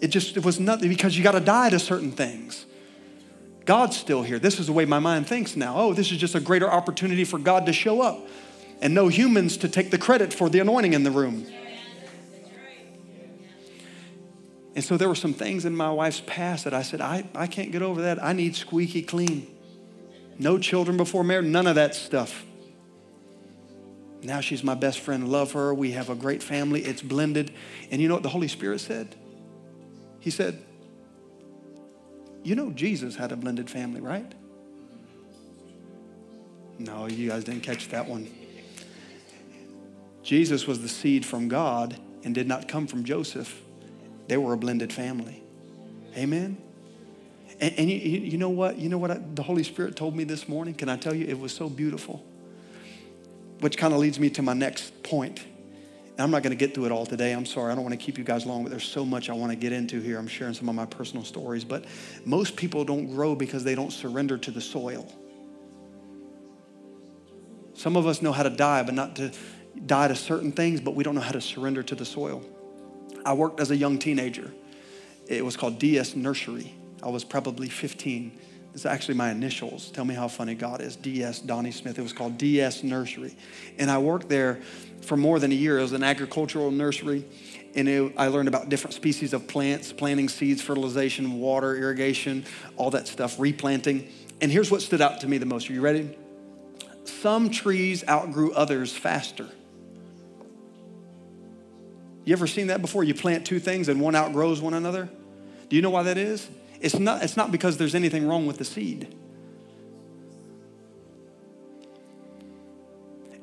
it just it was nothing because you got to die to certain things. God's still here. This is the way my mind thinks now. Oh, this is just a greater opportunity for God to show up and no humans to take the credit for the anointing in the room. And so there were some things in my wife's past that I said, I, I can't get over that. I need squeaky clean. No children before marriage, none of that stuff. Now she's my best friend. Love her. We have a great family. It's blended. And you know what the Holy Spirit said? He said, You know, Jesus had a blended family, right? No, you guys didn't catch that one. Jesus was the seed from God and did not come from Joseph. They were a blended family. Amen. And, and you, you, know what? You know what I, the Holy Spirit told me this morning? Can I tell you? It was so beautiful which kind of leads me to my next point. And I'm not going to get through it all today. I'm sorry. I don't want to keep you guys long, but there's so much I want to get into here. I'm sharing some of my personal stories. But most people don't grow because they don't surrender to the soil. Some of us know how to die, but not to die to certain things, but we don't know how to surrender to the soil. I worked as a young teenager. It was called DS Nursery. I was probably 15 it's actually my initials. Tell me how funny God is. DS Donnie Smith. It was called DS Nursery. And I worked there for more than a year. It was an agricultural nursery. And it, I learned about different species of plants, planting seeds, fertilization, water, irrigation, all that stuff, replanting. And here's what stood out to me the most. Are you ready? Some trees outgrew others faster. You ever seen that before? You plant two things and one outgrows one another? Do you know why that is? It's not, it's not because there's anything wrong with the seed.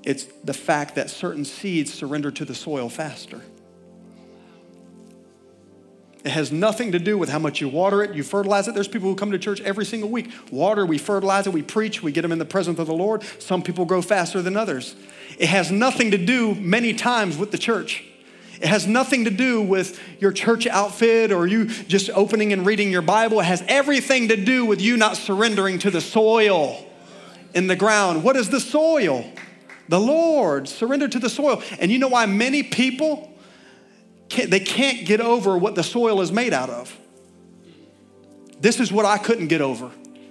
It's the fact that certain seeds surrender to the soil faster. It has nothing to do with how much you water it, you fertilize it. There's people who come to church every single week. Water, we fertilize it, we preach, we get them in the presence of the Lord. Some people grow faster than others. It has nothing to do many times with the church. It has nothing to do with your church outfit or you just opening and reading your Bible. It has everything to do with you not surrendering to the soil in the ground. What is the soil? The Lord. Surrender to the soil. And you know why many people can't, they can't get over what the soil is made out of. This is what I couldn't get over.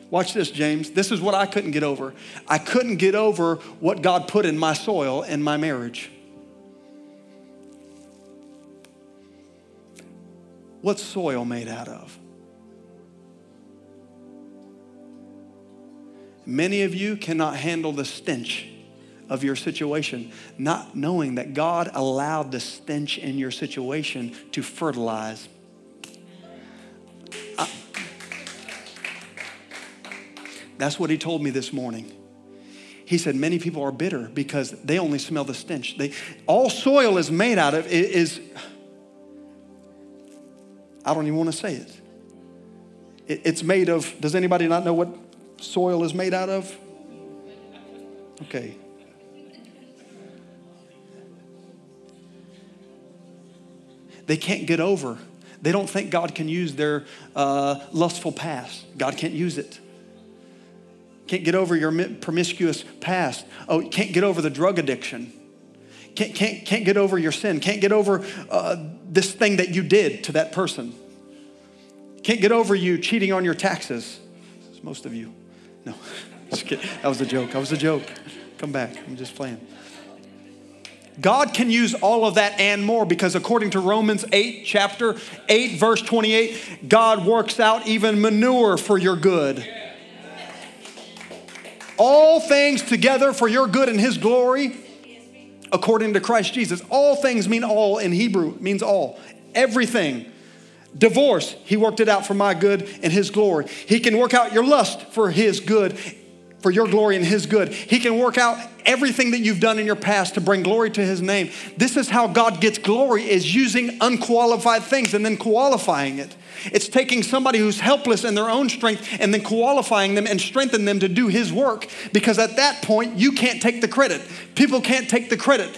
Watch this, James. This is what I couldn't get over. I couldn't get over what God put in my soil in my marriage. What's soil made out of? Many of you cannot handle the stench of your situation, not knowing that God allowed the stench in your situation to fertilize. That's what he told me this morning. He said many people are bitter because they only smell the stench. They, all soil is made out of is I don't even want to say it. it. It's made of, does anybody not know what soil is made out of? Okay. They can't get over. They don't think God can use their uh, lustful past. God can't use it. Can't get over your promiscuous past. Oh, can't get over the drug addiction. Can't, can't, can't get over your sin. Can't get over uh, this thing that you did to that person. Can't get over you cheating on your taxes. Most of you. No, just kidding. That was a joke. That was a joke. Come back. I'm just playing. God can use all of that and more because according to Romans 8, chapter 8, verse 28, God works out even manure for your good. All things together for your good and His glory, according to Christ Jesus. All things mean all in Hebrew, means all. Everything. Divorce, He worked it out for my good and His glory. He can work out your lust for His good for your glory and His good. He can work out everything that you've done in your past to bring glory to His name. This is how God gets glory is using unqualified things and then qualifying it. It's taking somebody who's helpless in their own strength and then qualifying them and strengthen them to do His work because at that point you can't take the credit. People can't take the credit.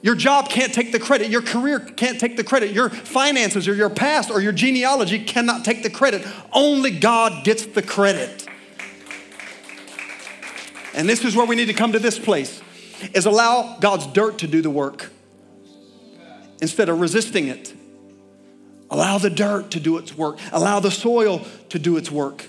Your job can't take the credit. Your career can't take the credit. Your finances or your past or your genealogy cannot take the credit. Only God gets the credit. And this is where we need to come to this place is allow God's dirt to do the work instead of resisting it. Allow the dirt to do its work. Allow the soil to do its work.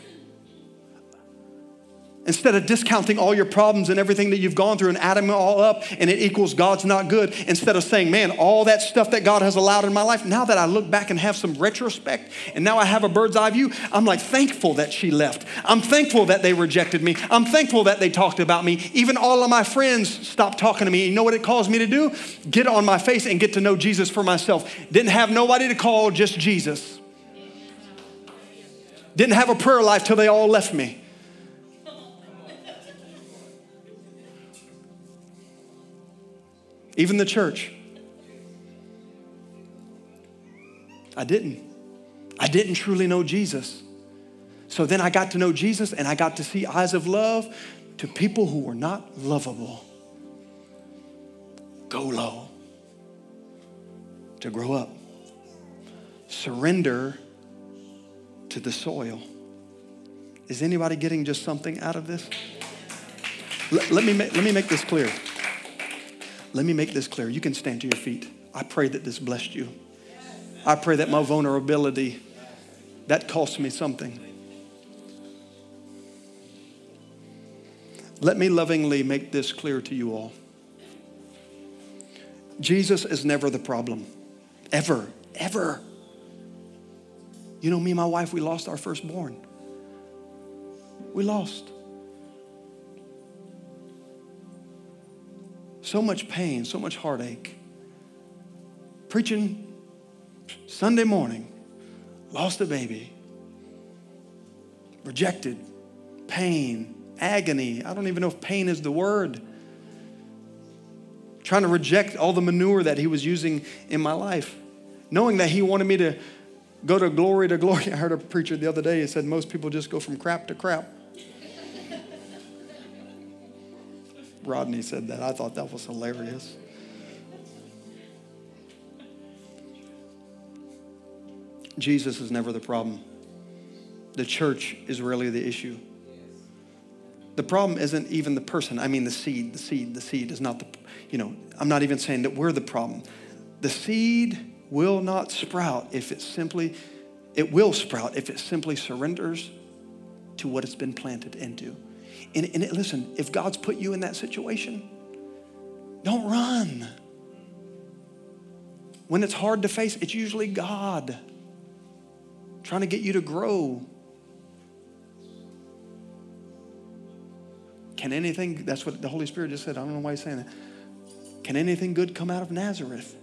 Instead of discounting all your problems and everything that you've gone through and adding them all up and it equals God's not good, instead of saying, man, all that stuff that God has allowed in my life, now that I look back and have some retrospect and now I have a bird's eye view, I'm like thankful that she left. I'm thankful that they rejected me. I'm thankful that they talked about me. Even all of my friends stopped talking to me. You know what it caused me to do? Get on my face and get to know Jesus for myself. Didn't have nobody to call, just Jesus. Didn't have a prayer life till they all left me. Even the church. I didn't. I didn't truly know Jesus. So then I got to know Jesus and I got to see eyes of love to people who were not lovable. Go low. To grow up. Surrender to the soil. Is anybody getting just something out of this? Let, let me, let me make this clear. Let me make this clear. You can stand to your feet. I pray that this blessed you. I pray that my vulnerability, that cost me something. Let me lovingly make this clear to you all. Jesus is never the problem. Ever, ever. You know, me and my wife, we lost our firstborn. We lost. So much pain, so much heartache. Preaching Sunday morning, lost a baby, rejected, pain, agony. I don't even know if pain is the word. Trying to reject all the manure that he was using in my life, knowing that he wanted me to go to glory to glory. I heard a preacher the other day, he said most people just go from crap to crap. Rodney said that. I thought that was hilarious. Jesus is never the problem. The church is really the issue. The problem isn't even the person. I mean, the seed, the seed, the seed is not the, you know, I'm not even saying that we're the problem. The seed will not sprout if it simply, it will sprout if it simply surrenders to what it's been planted into. And, and it, listen, if God's put you in that situation, don't run. When it's hard to face, it's usually God trying to get you to grow. Can anything, that's what the Holy Spirit just said. I don't know why he's saying that. Can anything good come out of Nazareth?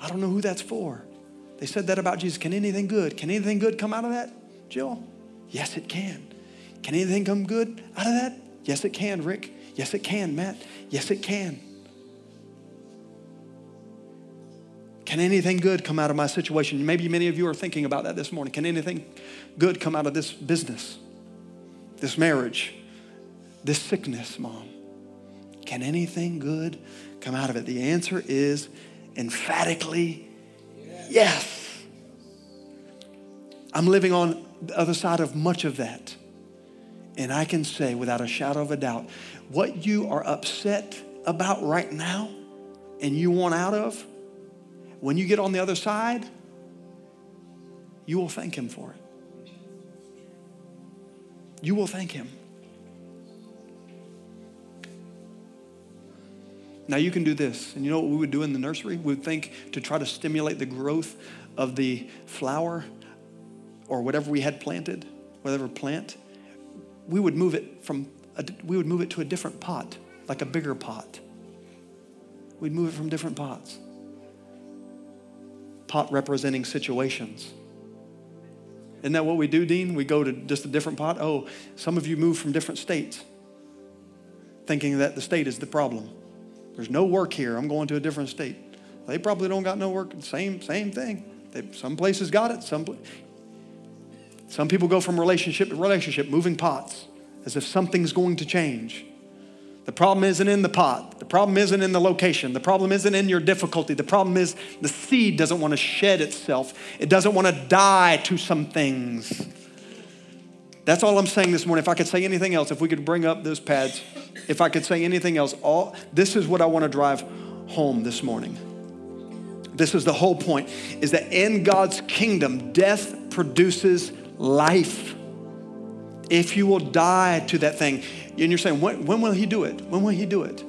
I don't know who that's for. They said that about Jesus. Can anything good? Can anything good come out of that, Jill? Yes, it can. Can anything come good out of that? Yes, it can, Rick. Yes, it can, Matt. Yes, it can. Can anything good come out of my situation? Maybe many of you are thinking about that this morning. Can anything good come out of this business, this marriage, this sickness, mom, can anything good come out of it? The answer is emphatically yes. I'm living on the other side of much of that. And I can say without a shadow of a doubt, what you are upset about right now and you want out of, when you get on the other side, you will thank Him for it. You will thank Him. Now you can do this. And you know what we would do in the nursery? We would think to try to stimulate the growth of the flower or whatever we had planted, whatever plant. We would move it from a, we would move it to a different pot, like a bigger pot. We'd move it from different pots. Pot representing situations. Isn't that what we do, Dean? We go to just a different pot. Oh, some of you move from different states, thinking that the state is the problem. There's no work here. I'm going to a different state. They probably don't got no work. Same, same thing. They, some places got it. Some, some people go from relationship to relationship, moving pots, as if something's going to change. The problem isn't in the pot. The problem isn't in the location. The problem isn't in your difficulty. The problem is the seed doesn't want to shed itself. It doesn't want to die to some things. That's all I'm saying this morning. If I could say anything else, if we could bring up those pads, if I could say anything else, all this is what I want to drive home this morning. This is the whole point is that in God's kingdom, death produces life. If you will die to that thing, and you're saying, when, when will he do it? When will he do it?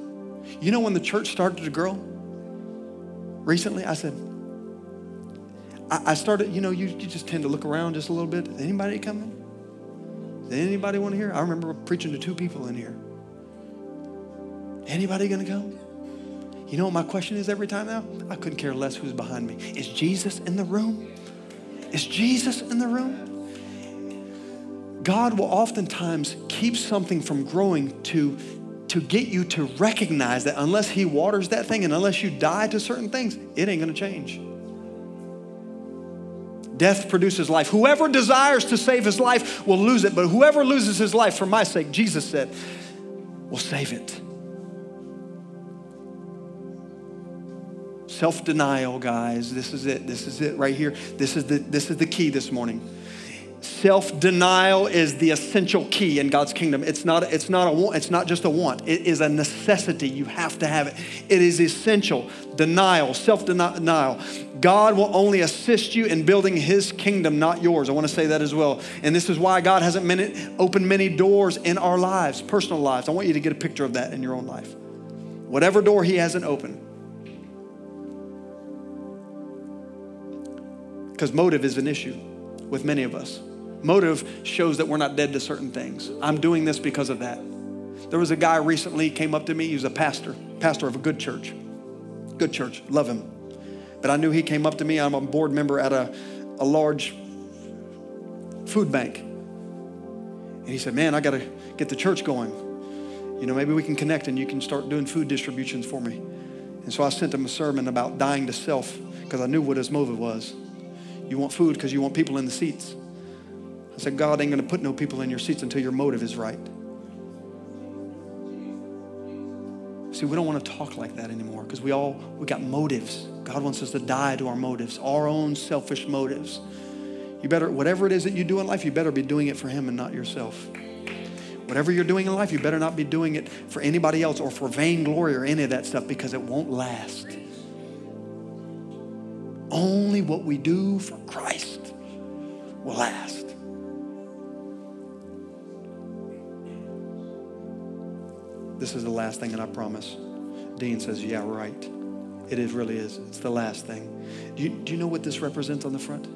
You know, when the church started to grow recently, I said, I, I started, you know, you, you just tend to look around just a little bit. Is anybody coming? Does anybody want to hear? I remember preaching to two people in here. Anybody going to come? You know what my question is every time now? I couldn't care less who's behind me. Is Jesus in the room? Is Jesus in the room? God will oftentimes keep something from growing to, to get you to recognize that unless He waters that thing and unless you die to certain things, it ain't gonna change. Death produces life. Whoever desires to save his life will lose it, but whoever loses his life for my sake, Jesus said, will save it. Self denial, guys. This is it. This is it right here. This is the, this is the key this morning. Self denial is the essential key in God's kingdom. It's not, it's, not a, it's not just a want, it is a necessity. You have to have it. It is essential. Denial, self denial. God will only assist you in building His kingdom, not yours. I want to say that as well. And this is why God hasn't opened many doors in our lives, personal lives. I want you to get a picture of that in your own life. Whatever door He hasn't opened. Because motive is an issue with many of us. Motive shows that we're not dead to certain things. I'm doing this because of that. There was a guy recently came up to me. He was a pastor, pastor of a good church. Good church, love him. But I knew he came up to me. I'm a board member at a, a large food bank. And he said, Man, I got to get the church going. You know, maybe we can connect and you can start doing food distributions for me. And so I sent him a sermon about dying to self because I knew what his motive was. You want food because you want people in the seats. Said, God ain't going to put no people in your seats until your motive is right. See, we don't want to talk like that anymore because we all we got motives. God wants us to die to our motives, our own selfish motives. You better, whatever it is that you do in life, you better be doing it for Him and not yourself. Whatever you're doing in life, you better not be doing it for anybody else or for vainglory or any of that stuff because it won't last. Only what we do for Christ will last. This is the last thing, and I promise. Dean says, Yeah, right. It is, really is. It's the last thing. Do you, do you know what this represents on the front?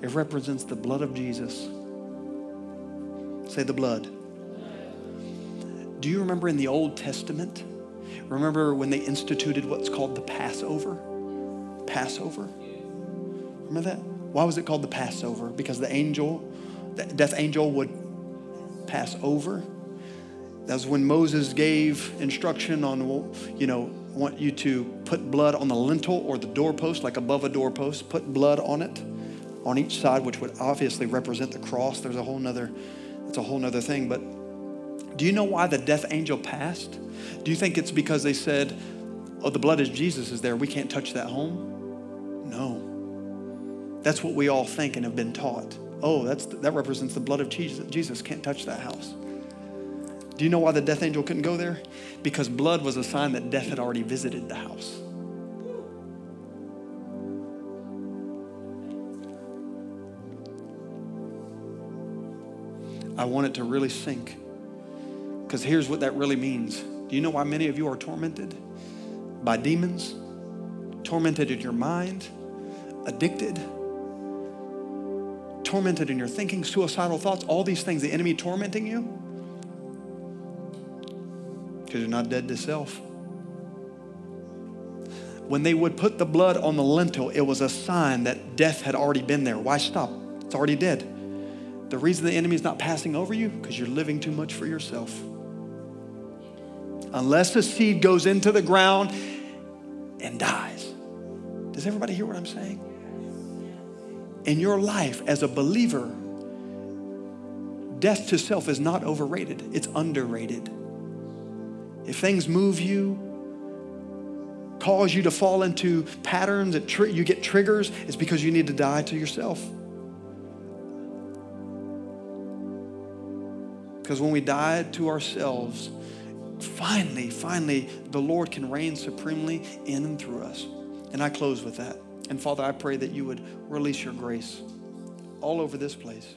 It represents the blood of Jesus. Say the blood. Do you remember in the Old Testament? Remember when they instituted what's called the Passover? Passover? Remember that? Why was it called the Passover? Because the angel, the death angel would pass over that's when Moses gave instruction on, you know, want you to put blood on the lintel or the doorpost, like above a doorpost, put blood on it on each side, which would obviously represent the cross. There's a whole nother, that's a whole nother thing. But Do you know why the death angel passed? Do you think it's because they said, oh, the blood of Jesus is there, we can't touch that home? No. That's what we all think and have been taught. Oh, that's, that represents the blood of Jesus. Jesus can't touch that house. Do you know why the death angel couldn't go there? Because blood was a sign that death had already visited the house. I want it to really sink. Because here's what that really means. Do you know why many of you are tormented? By demons, tormented in your mind, addicted, tormented in your thinking, suicidal thoughts, all these things, the enemy tormenting you? Because you're not dead to self. When they would put the blood on the lintel, it was a sign that death had already been there. Why stop? It's already dead. The reason the enemy is not passing over you, because you're living too much for yourself. Unless the seed goes into the ground and dies. Does everybody hear what I'm saying? In your life as a believer, death to self is not overrated, it's underrated. If things move you, cause you to fall into patterns that tr- you get triggers, it's because you need to die to yourself. Because when we die to ourselves, finally, finally, the Lord can reign supremely in and through us. And I close with that. And Father, I pray that you would release your grace all over this place.